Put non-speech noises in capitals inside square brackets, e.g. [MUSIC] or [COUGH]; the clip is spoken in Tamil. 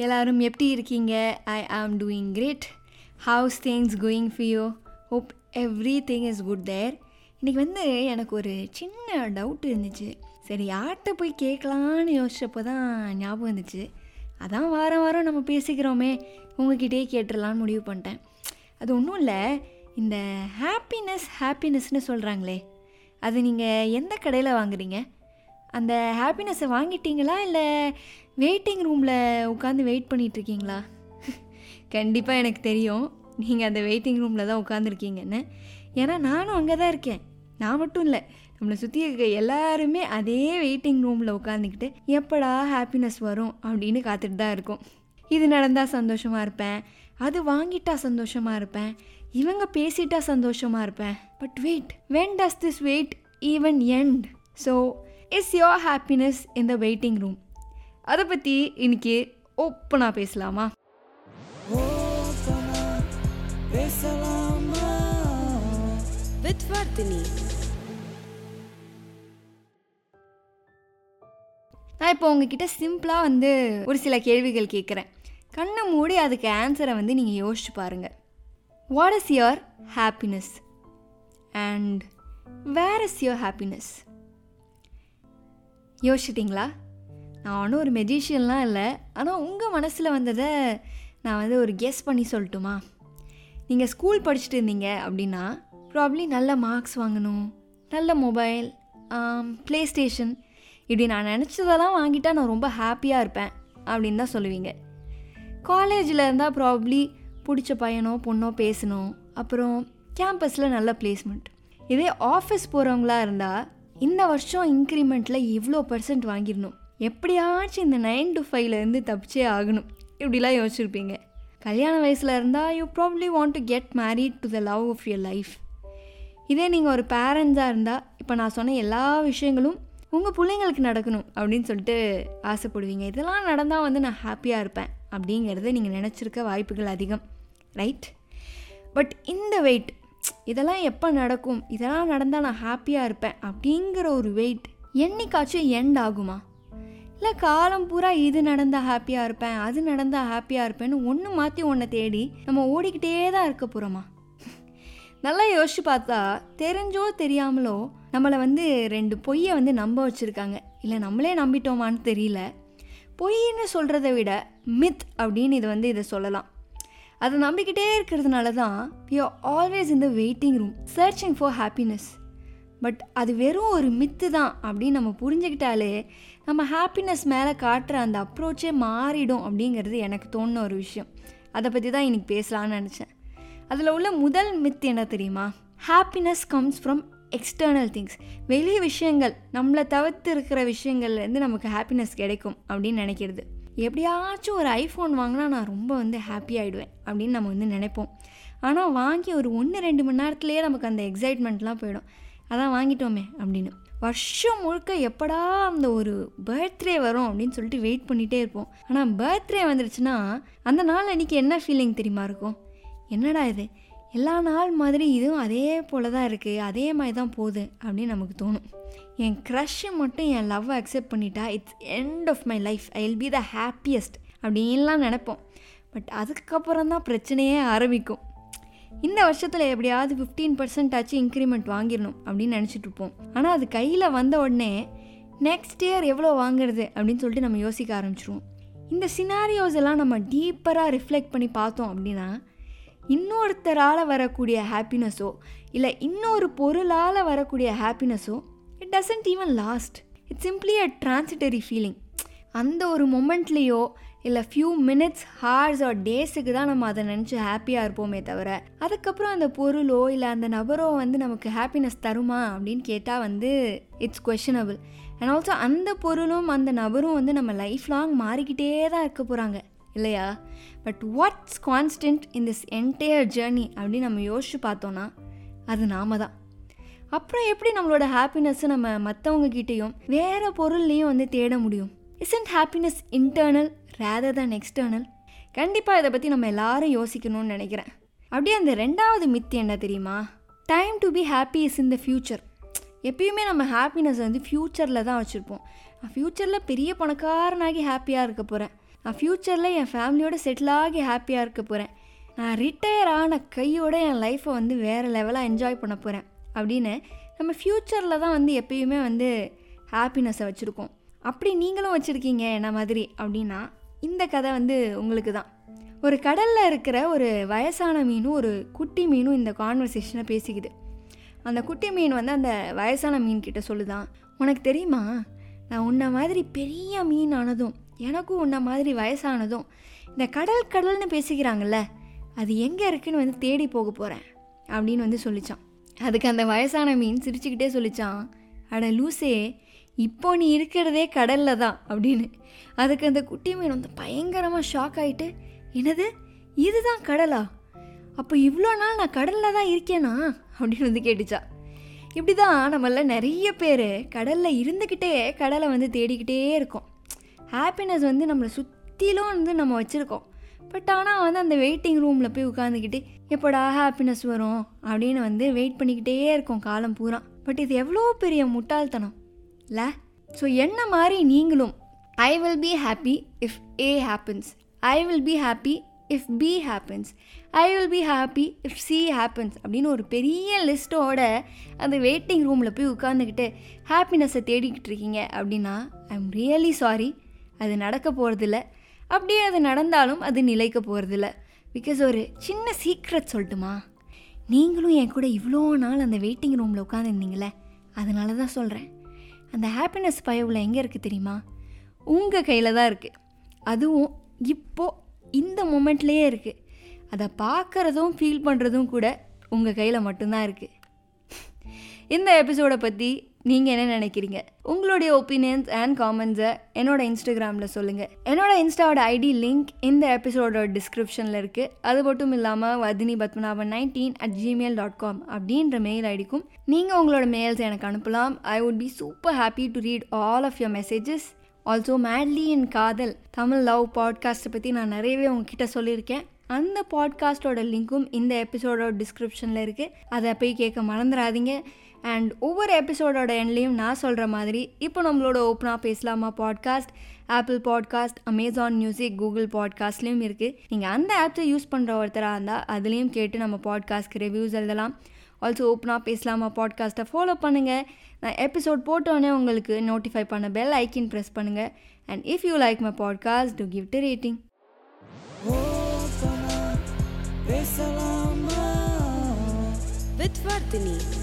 எல்லோரும் எப்படி இருக்கீங்க? I am doing great how's things going few hope everything is good there இன்றைக்கி வந்து எனக்கு ஒரு சின்ன டவுட் இருந்துச்சு. சரி யார்கிட்ட போய் கேட்கலான்னு யோசிச்சப்போ தான் ஞாபகம் இருந்துச்சு அதான் வாரம் வாரம் நம்ம பேசிக்கிறோமே. உங்ககிட்டயே கேட்டுடலான்னு முடிவு பண்ணிட்டேன். அது ஒன்றும் இல்லை. இந்த ஹாப்பினஸ் ஹாப்பினஸ்னு சொல்கிறாங்களே அது நீங்கள் எந்த கடையில் வாங்குறீங்க? அந்த ஹாப்பினஸ்ஸை வாங்கிட்டீங்களா? இல்லை வெயிட்டிங் ரூமில் உட்காந்து வெயிட் பண்ணிகிட்ருக்கீங்களா [LAUGHS] கண்டிப்பாக எனக்கு தெரியும். நீங்கள் அந்த வெயிட்டிங் ரூமில் தான் உட்காந்துருக்கீங்கன்னு ஏன்னா நானும் அங்கே தான் இருக்கேன். நான் மட்டும் இல்லை. நம்மளை சுற்றி இருக்க எல்லாருமே அதே வெயிட்டிங் ரூமில் உட்காந்துக்கிட்டு எப்படா ஹாப்பினஸ் வரும்? அப்படின்னு காத்துட்டு தான் இருக்கும். இது நடந்தால் சந்தோஷமாக இருப்பேன். அது வாங்கிட்டா சந்தோஷமாக இருப்பேன். இவங்க பேசிட்டா சந்தோஷமாக இருப்பேன். But wait when does this wait even end so is your happiness in the waiting room அதை பற்றி இன்னைக்கு ஓப்பனாக பேசலாமா? with Vardhini. நான் இப்போ உங்ககிட்ட சிம்பிளாக வந்து ஒரு சில கேள்விகள் கேட்குறேன் கண்ணை மூடி அதுக்கு ஆன்சரை வந்து நீங்கள் யோசிச்சு பாருங்கள் what is your happiness and where is your happiness யோசிச்சிட்டிங்களா? நான் ஒன்றும் ஒரு மெஜிஷியன்லாம் இல்லை. ஆனால் உங்கள் மனசில் வந்ததை நான் வந்து ஒரு கெஸ் பண்ணி சொல்லட்டுமா? நீங்கள் ஸ்கூல் படிச்சுட்டு இருந்தீங்க அப்படின்னா ப்ராப்ளி நல்ல மார்க்ஸ் வாங்கணும். நல்ல மொபைல் ப்ளே ஸ்டேஷன் இப்படி நான் நினச்சதெல்லாம் வாங்கிட்டால் நான் ரொம்ப ஹாப்பியாக இருப்பேன் அப்படின்னு தான் சொல்லுவீங்க. காலேஜில் இருந்தால் ப்ராப்ளி பிடிச்ச பையனோ பொண்ணோ பேசணும். அப்புறம் கேம்பஸில் நல்ல பிளேஸ்மெண்ட் இதே ஆஃபீஸ் போகிறவங்களா இருந்தால் இந்த வருஷம் இன்க்ரிமெண்ட்டில் இவ்வளோ பர்சன்ட் வாங்கிடணும். எப்படியாச்சும் இந்த நைன் டு ஃபைவ்லேருந்து தப்பிச்சே ஆகணும். இப்படிலாம் யோசிச்சிருப்பீங்க. கல்யாண வயசில் இருந்தால் you probably want to get married to the love of your life இதே நீங்கள் ஒரு பேரண்ட்ஸாக இருந்தால் இப்போ நான் சொன்ன எல்லா விஷயங்களும் உங்கள் பிள்ளைங்களுக்கு நடக்கணும் அப்படின்னு சொல்லிட்டு ஆசைப்படுவீங்க. இதெல்லாம் நடந்தால் வந்து நான் ஹாப்பியாக இருப்பேன் அப்படிங்கிறத நீங்கள் நினச்சிருக்க வாய்ப்புகள் அதிகம். ரைட் பட் இந்த வெயிட் இதெல்லாம் எப்போ நடக்கும்? இதெல்லாம் நடந்தால் நான் ஹாப்பியாக இருப்பேன் அப்படிங்கிற ஒரு வெயிட் என்னைக்காச்சும் எண்ட் ஆகுமா? இல்லை காலம் பூரா இது நடந்தால் ஹாப்பியாக இருப்பேன் அது நடந்தால் ஹாப்பியாக இருப்பேன்னு ஒன்று மாற்றி ஒன்றை தேடி நம்ம ஓடிக்கிட்டே தான் இருக்க போகிறோமா நல்லா யோசிச்சு பார்த்தா தெரிஞ்சோ தெரியாமலோ நம்மளை வந்து ரெண்டு பொய்யை வந்து நம்ப வச்சுருக்காங்க. இல்லை நம்மளே நம்பிட்டோமான்னு தெரியல. பொய்ன்னு சொல்கிறத விட மித் அப்படின்னு இது வந்து இதை சொல்லலாம். அதை நம்பிக்கிட்டே இருக்கிறதுனால தான் we are always the waiting room searching for happiness but அது வெறும் ஒரு மித்து தான் அப்படின்னு நம்ம புரிஞ்சுக்கிட்டாலே நம்ம ஹாப்பினஸ் மேலே காட்டுற அந்த அப்ரோச்சே மாறிடும் அப்படிங்கிறது எனக்கு தோணுன ஒரு விஷயம். அதை பற்றி தான் இன்றைக்கி பேசலான்னு நினச்சேன். அதில் உள்ள முதல் மித் என்ன தெரியுமா? Happiness comes from external things வெளி விஷயங்கள் நம்மளை தவிர்த்து இருக்கிற விஷயங்கள்லேருந்து நமக்கு ஹாப்பினஸ் கிடைக்கும் அப்படின்னு நினைக்கிறது. எப்படியாச்சும் ஒரு ஐஃபோன் வாங்கினா நான் ரொம்ப வந்து ஹாப்பி ஆகிடுவேன் அப்படின்னு நம்ம வந்து நினைப்போம். ஆனால் வாங்கி ஒரு ஒன்று ரெண்டு மணி நேரத்துலேயே நமக்கு அந்த எக்ஸைட்மெண்ட்லாம் போயிடும். அதான் வாங்கிட்டோமே அப்படின்னு. வருஷம் முழுக்க எப்படா அந்த ஒரு பர்த்டே வரும் அப்படின்னு சொல்லிட்டு வெயிட் பண்ணிகிட்டே இருப்போம். ஆனால் பர்த்டே வந்துருச்சுன்னா அந்த நாள் அன்றைக்கி என்ன ஃபீலிங் தெரியுமா இருக்கும்? என்னடா இது? எல்லா நாள் மாதிரி இதுவும் அதே போல தான் இருக்குது அதே மாதிரி தான் போகுது அப்படின்னு நமக்கு தோணும். என் க்ரஷ்ஷு மட்டும் என் லவ்வை அக்செப்ட் பண்ணிட்டா it's end of my life I will be the happiest அப்படின்லாம் நினைப்போம். பட் அதுக்கப்புறம் தான் பிரச்சனையே ஆரம்பிக்கும். இந்த வருஷத்தில் எப்படியாவது ஃபிஃப்டீன் பர்சன்ட் ஆச்சு இன்க்ரிமெண்ட் வாங்கிடணும் அப்படின்னு நினச்சிட்ருப்போம் ஆனால் அது கையில் வந்த உடனே நெக்ஸ்ட் இயர் எவ்வளோ வாங்குறது அப்படின்னு சொல்லிட்டு நம்ம யோசிக்க ஆரம்பிச்சிருவோம். இந்த சினாரியோஸ் எல்லாம் நம்ம டீப்பராக ரிஃப்ளெக்ட் பண்ணி பார்த்தோம் அப்படின்னா இன்னொருத்தரால் வரக்கூடிய ஹாப்பினஸோ இல்லை இன்னொரு பொருளால் வரக்கூடிய ஹாப்பினஸோ it doesn't even last it's simply a transitory feeling அந்த ஒரு மொமெண்ட்லேயோ இல்லை ஃபியூ மினிட்ஸ் ஹார்ஸ் ஆர் டேஸுக்கு தான் நம்ம அதை நினச்சி ஹாப்பியாக இருப்போமே தவிர அதுக்கப்புறம் அந்த பொருளோ இல்லை அந்த நபரோ வந்து நமக்கு ஹாப்பினஸ் தருமா அப்படின்னு கேட்டால் வந்து இட்ஸ் கொஷனபிள் அண்ட் ஆல்சோ அந்த பொருளும் அந்த நபரும் வந்து நம்ம லைஃப் லாங் மாறிக்கிட்டே தான் இருக்க போகிறாங்க இல்லையா? But what's constant in this entire journey அப்படின்னு நம்ம யோசிச்சு பார்த்தோன்னா அது நாம தான் அப்புறம் எப்படி நம்மளோட ஹாப்பினஸ்ஸை நம்ம மற்றவங்க கிட்டேயும் வேறு பொருள்லேயும் வந்து தேட முடியும்? Isn't happiness internal rather than external கண்டிப்பாக இதை பற்றி நம்ம எல்லாரும் யோசிக்கணும்னு நினைக்கிறேன். அப்படியே அந்த ரெண்டாவது மித்து என்ன தெரியுமா? Time to be happy is in the future எப்பயுமே நம்ம ஹாப்பினஸ் வந்து ஃப்யூச்சரில் தான் வச்சுருப்போம். நான் ஃப்யூச்சரில் பெரிய பணக்காரனாகி ஹாப்பியாக இருக்க போகிறேன் நான் ஃப்யூச்சரில் என் ஃபேமிலியோடு செட்டில் ஆகி ஹாப்பியாக இருக்க போகிறேன் நான் ரிட்டையர் ஆன கையோட என் லைஃப்பை வந்து வேறு லெவலாக என்ஜாய் பண்ண போகிறேன் அப்படின்னு நம்ம ஃப்யூச்சரில் தான் வந்து எப்பயுமே வந்து ஹாப்பினஸை வச்சுருக்கோம். அப்படி நீங்களும் வச்சுருக்கீங்க என்ன மாதிரி? அப்படின்னா இந்த கதை வந்து உங்களுக்கு தான். ஒரு கடலில் இருக்கிற ஒரு வயசான மீனும் ஒரு குட்டி மீனும் இந்த கான்வர்சேஷனை பேசிக்குது. அந்த குட்டி மீன் வந்து அந்த வயசான மீன் கிட்ட சொல்லுதான் உனக்கு தெரியுமா? நான் உன்ன மாதிரி பெரிய மீன் ஆனதும் எனக்கும் உன்ன மாதிரி வயசானதும் இந்த கடல் கடல்னு பேசிக்கிறாங்கல்ல அது எங்கே இருக்குன்னு வந்து தேடி போக போகிறேன் அப்படின்னு வந்து சொல்லிச்சான். அதுக்கு அந்த வயசான மீன் சிரிச்சுக்கிட்டே சொல்லிச்சான் அட லூசே இப்போ நீ இருக்கிறதே கடலில் தான் அப்படின்னு. அதுக்கு அந்த குட்டி மீன் வந்து பயங்கரமாக ஷாக் ஆகிட்டு என்னது? இதுதான் கடலா? அப்போ இவ்வளோ நாள் நான் கடலில் தான் இருக்கேனா? அப்படின்னு வந்து கேட்டுச்சா. இப்படி தான் நம்மள நிறைய பேர் கடலில் இருந்துக்கிட்டே கடலை வந்து தேடிக்கிட்டே இருக்கோம். ஹாப்பினஸ் வந்து நம்மளை சுற்றிலும் வந்து நம்ம வச்சுருக்கோம். பட் ஆனால் வந்து அந்த வெயிட்டிங் ரூமில் போய் உட்காந்துக்கிட்டு எப்படா ஹாப்பினஸ் வரும்? அப்படின்னு வந்து வெயிட் பண்ணிக்கிட்டே இருக்கோம் காலம் பூரா. பட் இது எவ்வளோ பெரிய முட்டாள்தனம் இல்லை? ஸோ என்ன மாதிரி நீங்களும் I will be happy if A happens I will be happy if B happens I will be happy if C happens அப்படின்னு ஒரு பெரிய லிஸ்ட்டோட அந்த வெயிட்டிங் ரூமில் போய் உட்காந்துக்கிட்டு ஹாப்பினஸை தேடிக்கிட்டு இருக்கீங்க அப்படின்னா ஐ எம் ரியலி சாரி அது நடக்க போகிறதில்ல அப்படியே அது நடந்தாலும் அது நிலைக்க போகிறதில்ல பிகாஸ் ஒரு சின்ன சீக்ரெட் சொல்லட்டுமா? நீங்களும் என் கூட இவ்வளோ நாள் அந்த வெயிட்டிங் ரூமில் உட்காந்துருந்தீங்களே அதனால தான் சொல்கிறேன் அந்த ஹாப்பினஸ் பயவில் எங்கே இருக்குது தெரியுமா? உங்கள் கையில் தான் இருக்குது அதுவும் இப்போது இந்த மொமெண்ட்லேயே இருக்குது அதை பார்க்குறதும் ஃபீல் பண்ணுறதும் கூட உங்கள் கையில் மட்டும்தான் இருக்குது இந்த எபிசோடை பற்றி நீங்கள் என்ன நினைக்கிறீங்க? உங்களுடைய ஒப்பீனியன்ஸ் அண்ட் காமெண்ட்ஸை என்னோட இன்ஸ்டாகிராமில் சொல்லுங்கள் என்னோட இன்ஸ்டாவோட ஐடி லிங்க் இந்த எபிசோடோட டிஸ்கிரிப்ஷனில் இருக்குது அது மட்டும் இல்லாமல் Vadhini Padmanabhan nineteen at Gmail dot com அப்படின்ற மெயில் ஐடிக்கும் நீங்கள் உங்களோட மெயில்ஸ் எனக்கு அனுப்பலாம். I would be super happy to read all of your messages also madly in Kadhal Tamil love பாட்காஸ்ட்டை பற்றி நான் நிறையவே உங்ககிட்ட சொல்லியிருக்கேன். அந்த பாட்காஸ்ட்டோட லிங்க்கும் இந்த எபிசோடோட டிஸ்கிரிப்ஷனில் இருக்குது அதை போய் கேட்க மறந்துடாதீங்க அண்ட் ஒவ்வொரு எபிசோடோட எண்ட்லேயும் நான் சொல்கிற மாதிரி இப்போ நம்மளோட ஓப்பனாக பேசலாமா podcast Apple podcast Amazon music Google பாட்காஸ்ட்லேயும் இருக்குது நீங்கள் அந்த ஆப்ஸை யூஸ் பண்ணுற ஒருத்தராக இருந்தால் அதுலேயும் கேட்டு நம்ம பாட்காஸ்ட்க்கு ரிவ்யூஸ் எழுதலாம். ஆல்சோ ஓப்பனாக பேசலாமா பாட்காஸ்ட்டை ஃபாலோ பண்ணுங்கள் நான் எபிசோட் போட்டோன்னே உங்களுக்கு நோட்டிஃபை பண்ண பெல் ஐக்கின் ப்ரெஸ் பண்ணுங்கள் and if you like my podcast to give to rating பேசலாமா? வித்